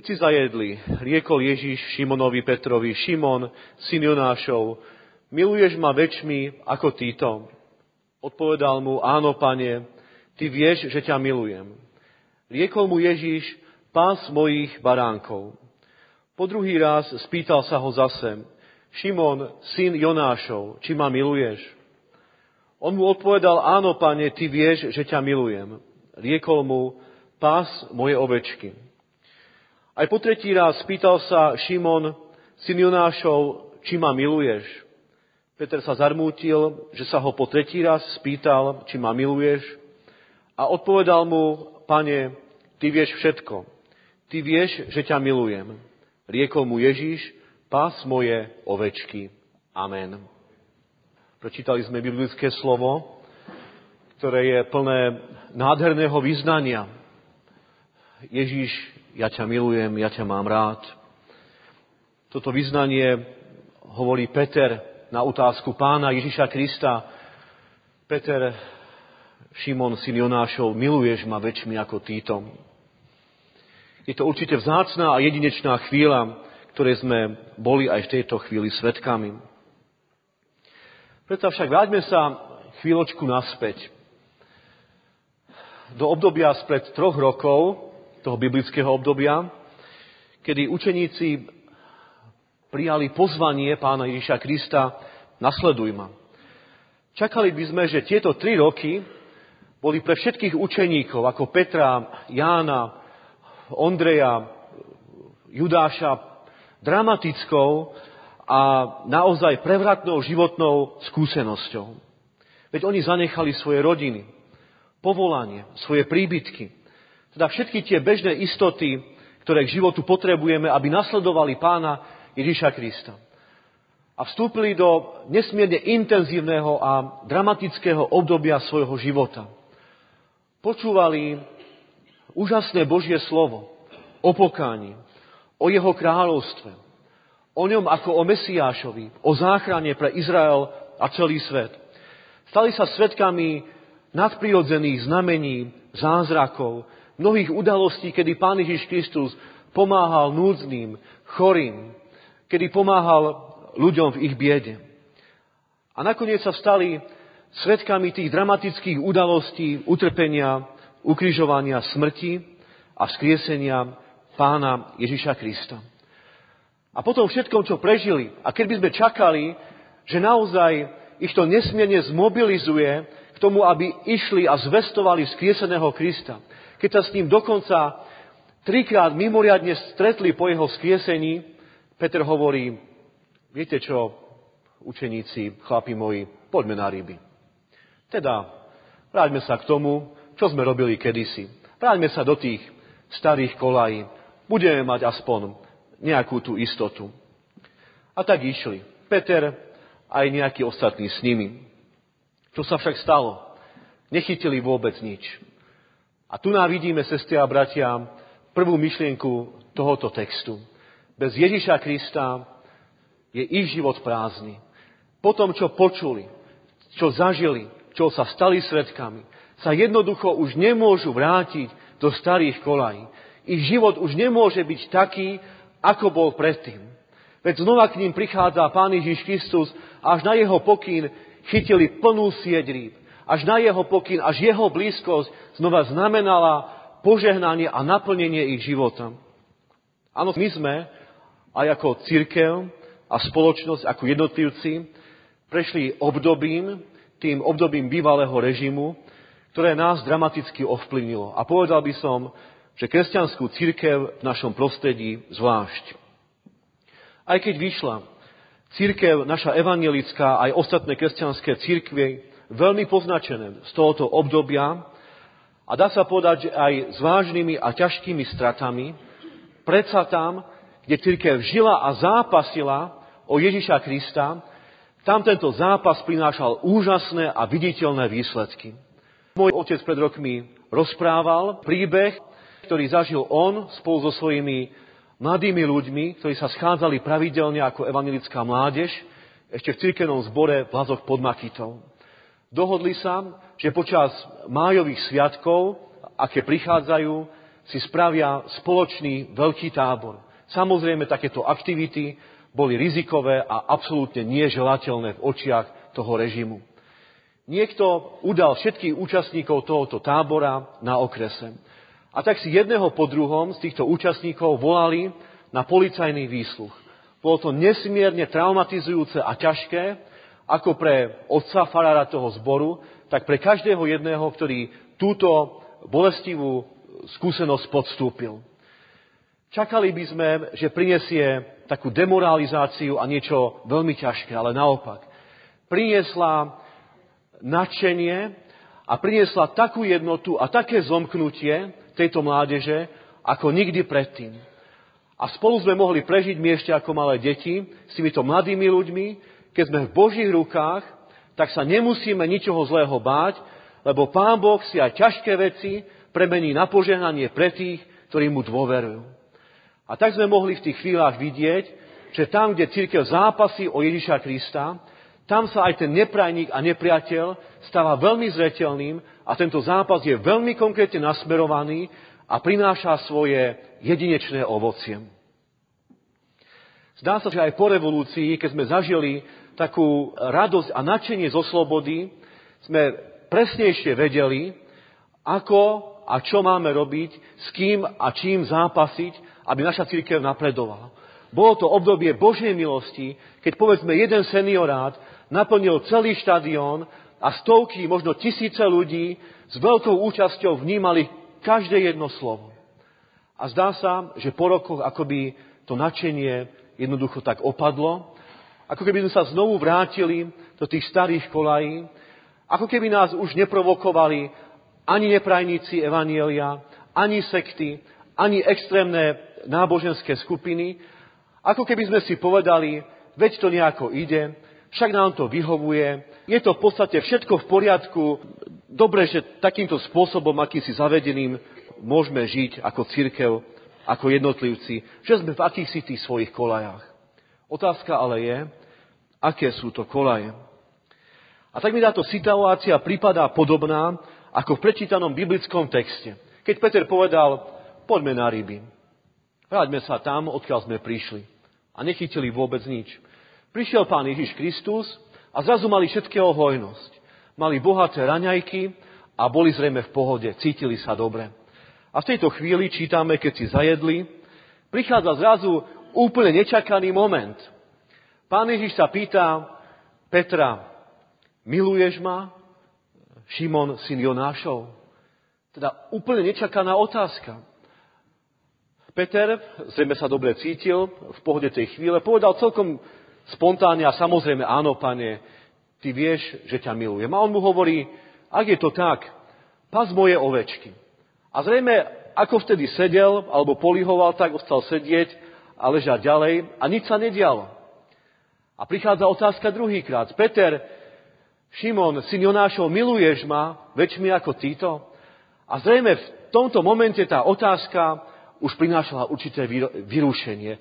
Keď si zajedli, riekol Ježiš Šimonovi Petrovi, Šimon, syn Jonášov, miluješ ma väčšmi ako títo? Odpovedal mu, áno, pane, ty vieš, že ťa milujem. Riekol mu Ježiš, pás mojich baránkov. Po druhý raz spýtal sa ho zase, Šimon, syn Jonášov, či ma miluješ? On mu odpovedal, áno, pane, ty vieš, že ťa milujem. Riekol mu, pás moje ovečky. Aj po tretí raz spýtal sa Šimon, syn Jonášov, či ma miluješ. Peter sa zarmútil, že sa ho po tretí raz spýtal, či ma miluješ. A odpovedal mu, pane, ty vieš všetko. Ty vieš, že ťa milujem. Riekol mu Ježíš, pás moje ovečky. Amen. Prečítali sme biblické slovo, ktoré je plné nádherného vyznania. Ježíš ja ťa milujem, ja ťa mám rád. Toto vyznanie hovorí Peter na otázku pána Ježiša Krista. Peter, Šimon, syn Jonášov, miluješ ma väčšmi ako títo. Je to určite vzácná a jedinečná chvíľa, ktoré sme boli aj v tejto chvíli svetkami. Preto však vráťme sa chvíľočku naspäť. Do obdobia spred troch rokov, toho biblického obdobia, kedy učeníci prijali pozvanie pána Ježiša Krista, nasleduj ma. Čakali by sme, že tieto tri roky boli pre všetkých učeníkov, ako Petra, Jána, Ondreja, Judáša, dramatickou a naozaj prevratnou životnou skúsenosťou. Veď oni zanechali svoje rodiny, povolanie, svoje príbytky, teda všetky tie bežné istoty, ktoré k životu potrebujeme, aby nasledovali pána Ježiša Krista. A vstúpili do nesmierne intenzívneho a dramatického obdobia svojho života. Počúvali úžasné Božie slovo o pokáni, o jeho kráľovstve, o ňom ako o Mesiášovi, o záchrane pre Izrael a celý svet. Stali sa svetkami nadprirodzených znamení, zázrakov, mnohých udalostí, kedy Pán Ježiš Kristus pomáhal núdznym, chorým, kedy pomáhal ľuďom v ich biede. A nakoniec sa stali svetkami tých dramatických udalostí, utrpenia, ukrižovania, smrti a vzkriesenia pána Ježiša Krista. A potom všetkom, čo prežili, a keď by sme čakali, že naozaj ich to nesmierne zmobilizuje k tomu, aby išli a zvestovali vzkrieseného Krista, keď sa s ním dokonca trikrát mimoriadne stretli po jeho skriesení, Peter hovorí, viete čo, učeníci, chlapi moji, poďme na ryby. Teda, vráťme sa k tomu, čo sme robili kedysi. Vráťme sa do tých starých kolají. Budeme mať aspoň nejakú tú istotu. A tak išli. Peter aj nejakí ostatní s nimi. Čo sa však stalo? Nechytili vôbec nič. A tu nám vidíme, sestri a bratia, prvú myšlienku tohoto textu. Bez Ježiša Krista je ich život prázdny. Po tom, čo počuli, čo zažili, čo sa stali svetkami, sa jednoducho už nemôžu vrátiť do starých kolají. Ich život už nemôže byť taký, ako bol predtým. Veď znova k ním prichádza Pán Ježiš Kristus a až na jeho pokyn chytili plnú sieť rýb až na jeho pokyn, až jeho blízkosť znova znamenala požehnanie a naplnenie ich života. Áno, my sme aj ako církev a spoločnosť, ako jednotlivci, prešli obdobím, tým obdobím bývalého režimu, ktoré nás dramaticky ovplyvnilo. A povedal by som, že kresťanskú církev v našom prostredí zvlášť. Aj keď vyšla církev, naša evangelická, aj ostatné kresťanské církvy veľmi poznačené z tohoto obdobia a dá sa povedať, že aj s vážnymi a ťažkými stratami, predsa tam, kde církev žila a zápasila o Ježiša Krista, tam tento zápas prinášal úžasné a viditeľné výsledky. Môj otec pred rokmi rozprával príbeh, ktorý zažil on spolu so svojimi mladými ľuďmi, ktorí sa schádzali pravidelne ako evangelická mládež, ešte v cirkevnom zbore v Lazoch pod Makitou. Dohodli sa, že počas májových sviatkov, aké prichádzajú, si spravia spoločný veľký tábor. Samozrejme, takéto aktivity boli rizikové a absolútne neželateľné v očiach toho režimu. Niekto udal všetkých účastníkov tohoto tábora na okrese. A tak si jedného po druhom z týchto účastníkov volali na policajný výsluch. Bolo to nesmierne traumatizujúce a ťažké, ako pre otca farára toho zboru, tak pre každého jedného, ktorý túto bolestivú skúsenosť podstúpil. Čakali by sme, že prinesie takú demoralizáciu a niečo veľmi ťažké, ale naopak. Priniesla nadšenie a priniesla takú jednotu a také zomknutie tejto mládeže, ako nikdy predtým. A spolu sme mohli prežiť my ešte ako malé deti s týmito mladými ľuďmi, keď sme v Božích rukách, tak sa nemusíme ničoho zlého báť, lebo Pán Boh si aj ťažké veci premení na požehnanie pre tých, ktorí mu dôverujú. A tak sme mohli v tých chvíľach vidieť, že tam, kde církev zápasí o Ježiša Krista, tam sa aj ten neprajník a nepriateľ stáva veľmi zretelným a tento zápas je veľmi konkrétne nasmerovaný a prináša svoje jedinečné ovocie. Zdá sa, že aj po revolúcii, keď sme zažili takú radosť a nadšenie zo slobody, sme presnejšie vedeli, ako a čo máme robiť, s kým a čím zápasiť, aby naša církev napredovala. Bolo to obdobie Božej milosti, keď povedzme jeden seniorát naplnil celý štadión a stovky, možno tisíce ľudí s veľkou účasťou vnímali každé jedno slovo. A zdá sa, že po rokoch akoby to nadšenie jednoducho tak opadlo, ako keby sme sa znovu vrátili do tých starých kolají, ako keby nás už neprovokovali ani neprajníci Evanielia, ani sekty, ani extrémne náboženské skupiny, ako keby sme si povedali, veď to nejako ide, však nám to vyhovuje, je to v podstate všetko v poriadku, dobre, že takýmto spôsobom, akým si zavedeným, môžeme žiť ako církev, ako jednotlivci, že sme v akýchsi tých svojich kolajách. Otázka ale je, aké sú to kolaje. A tak mi táto situácia prípada podobná ako v prečítanom biblickom texte. Keď Peter povedal, poďme na ryby. Vráťme sa tam, odkiaľ sme prišli. A nechytili vôbec nič. Prišiel pán Ježiš Kristus a zrazu mali všetkého hojnosť. Mali bohaté raňajky a boli zrejme v pohode, cítili sa dobre. A v tejto chvíli čítame, keď si zajedli, prichádza zrazu úplne nečakaný moment. Pán Ježiš sa pýta Petra, miluješ ma? Šimon, syn Jonášov? Teda úplne nečakaná otázka. Peter, zrejme sa dobre cítil v pohode tej chvíle, povedal celkom spontánne a samozrejme, áno, pane, ty vieš, že ťa milujem. A on mu hovorí, ak je to tak, pas moje ovečky. A zrejme, ako vtedy sedel alebo polihoval, tak ostal sedieť a ležať ďalej a nič sa nedialo. A prichádza otázka druhýkrát. Peter, Šimon, syn Jonášov, miluješ ma väčšmi ako títo? A zrejme v tomto momente tá otázka už prinášala určité vyrušenie.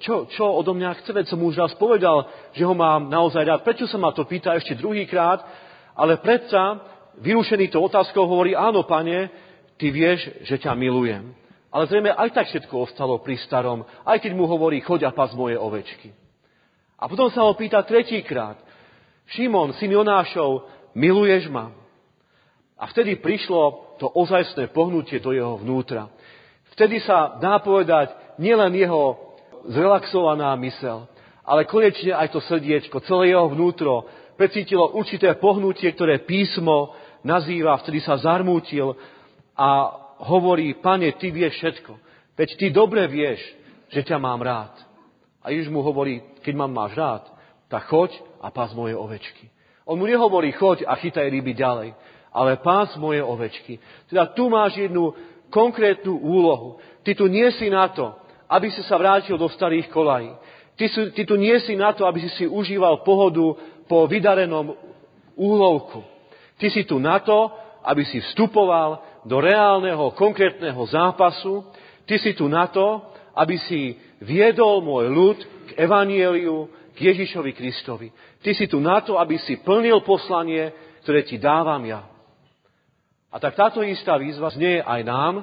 Čo, čo odo mňa chce? Veď som už raz povedal, že ho mám naozaj rád. Prečo sa ma to pýta ešte druhýkrát? Ale predsa vyrušený to otázkou hovorí, áno, pane, ty vieš, že ťa milujem. Ale zrejme aj tak všetko ostalo pri starom, aj keď mu hovorí, choď a pas moje ovečky. A potom sa ho pýta tretíkrát, Šimon, syn Jonášov, miluješ ma? A vtedy prišlo to ozajstné pohnutie do jeho vnútra. Vtedy sa dá povedať nielen jeho zrelaxovaná mysel, ale konečne aj to srdiečko, celé jeho vnútro precítilo určité pohnutie, ktoré písmo nazýva, vtedy sa zarmútil a hovorí, pane, ty vieš všetko. Veď ty dobre vieš, že ťa mám rád. A Ježiš mu hovorí, keď ma máš rád, tak choď a pás moje ovečky. On mu nehovorí, choď a chytaj ryby ďalej, ale pás moje ovečky. Teda tu máš jednu konkrétnu úlohu. Ty tu nie si na to, aby si sa vrátil do starých kolají. Ty, si, ty tu nie si na to, aby si si užíval pohodu po vydarenom úlovku. Ty si tu na to, aby si vstupoval do reálneho, konkrétneho zápasu. Ty si tu na to, aby si viedol môj ľud k evanieliu, k Ježišovi Kristovi. Ty si tu na to, aby si plnil poslanie, ktoré ti dávam ja. A tak táto istá výzva znie aj nám,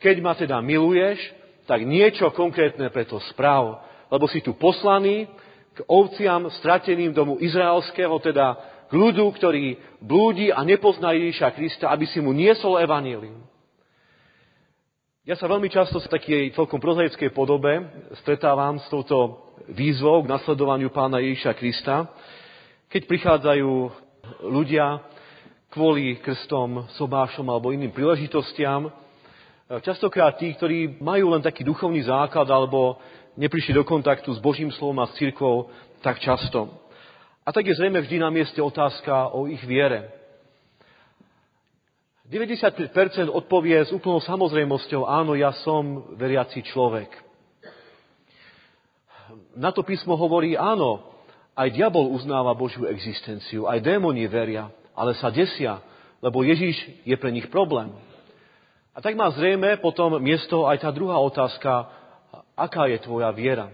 keď ma teda miluješ, tak niečo konkrétne preto správ, lebo si tu poslaný k ovciam strateným domu izraelského, teda ľudu, ktorý blúdi a nepozná Ježiša Krista, aby si mu niesol evanílium. Ja sa veľmi často v takej celkom prozaickej podobe stretávam s touto výzvou k nasledovaniu pána Ježiša Krista, keď prichádzajú ľudia kvôli krstom, sobášom alebo iným príležitostiam, častokrát tí, ktorí majú len taký duchovný základ alebo neprišli do kontaktu s Božím slovom a s církvou tak často. A tak je zrejme vždy na mieste otázka o ich viere. 95% odpovie s úplnou samozrejmosťou, áno, ja som veriaci človek. Na to písmo hovorí, áno, aj diabol uznáva Božiu existenciu, aj démoni veria, ale sa desia, lebo Ježíš je pre nich problém. A tak má zrejme potom miesto aj tá druhá otázka, aká je tvoja viera.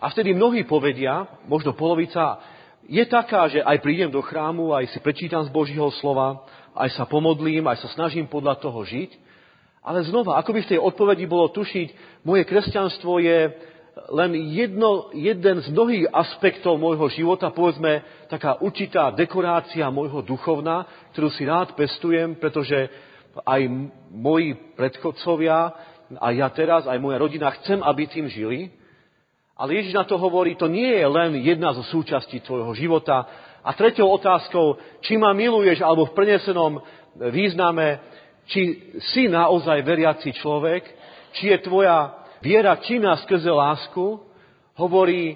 A vtedy mnohí povedia, možno polovica, je taká, že aj prídem do chrámu, aj si prečítam z Božího slova, aj sa pomodlím, aj sa snažím podľa toho žiť. Ale znova, ako by v tej odpovedi bolo tušiť, moje kresťanstvo je len jedno, jeden z mnohých aspektov môjho života, povedzme taká určitá dekorácia môjho duchovna, ktorú si rád pestujem, pretože aj moji predchodcovia, aj ja teraz, aj moja rodina chcem, aby tým žili. Ale Ježiš na to hovorí, to nie je len jedna zo súčastí tvojho života, a tretou otázkou, či ma miluješ, alebo v prenesenom význame, či si naozaj veriaci človek, či je tvoja viera činná skrze lásku, hovorí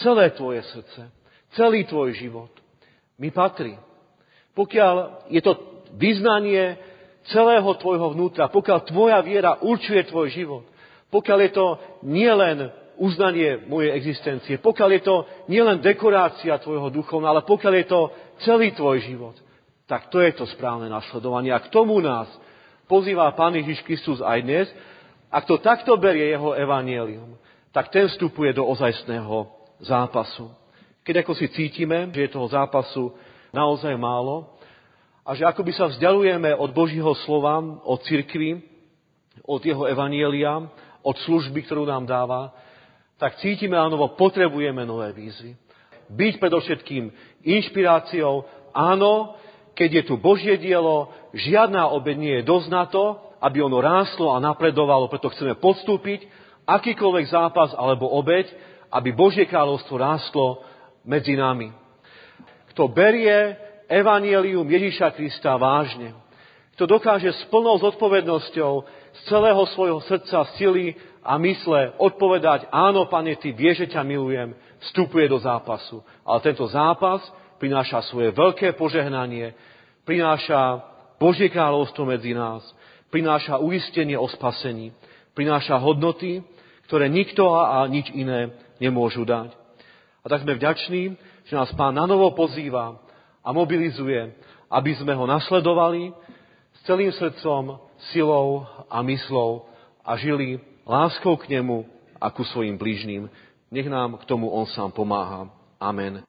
celé tvoje srdce, celý tvoj život mi patrí. Pokiaľ je to vyznanie celého tvojho vnútra, pokiaľ tvoja viera určuje tvoj život, pokiaľ je to nielen uznanie mojej existencie, pokiaľ je to nielen dekorácia tvojho duchovna, ale pokiaľ je to celý tvoj život, tak to je to správne nasledovanie. A k tomu nás pozýva Pán Ježiš Kristus aj dnes. Ak to takto berie jeho evanielium, tak ten vstupuje do ozajstného zápasu. Keď ako si cítime, že je toho zápasu naozaj málo a že akoby sa vzdialujeme od Božího slova, od cirkvi, od jeho evanielia, od služby, ktorú nám dáva, tak cítime áno, potrebujeme nové výzvy. Byť predovšetkým inšpiráciou, áno, keď je tu Božie dielo, žiadna obed nie je dosť na to, aby ono rástlo a napredovalo, preto chceme podstúpiť akýkoľvek zápas alebo obeď, aby Božie kráľovstvo rástlo medzi nami. Kto berie evanielium Ježíša Krista vážne, kto dokáže s plnou zodpovednosťou z celého svojho srdca, sily a mysle odpovedať, áno, pane, ty vieš, že ťa milujem, vstupuje do zápasu. Ale tento zápas prináša svoje veľké požehnanie, prináša Božie kráľovstvo medzi nás, prináša uistenie o spasení, prináša hodnoty, ktoré nikto a nič iné nemôžu dať. A tak sme vďační, že nás Pán na novo pozýva a mobilizuje, aby sme ho nasledovali s celým srdcom, silou a myslou a žili láskou k nemu a ku svojim blížným. Nech nám k tomu on sám pomáha. Amen.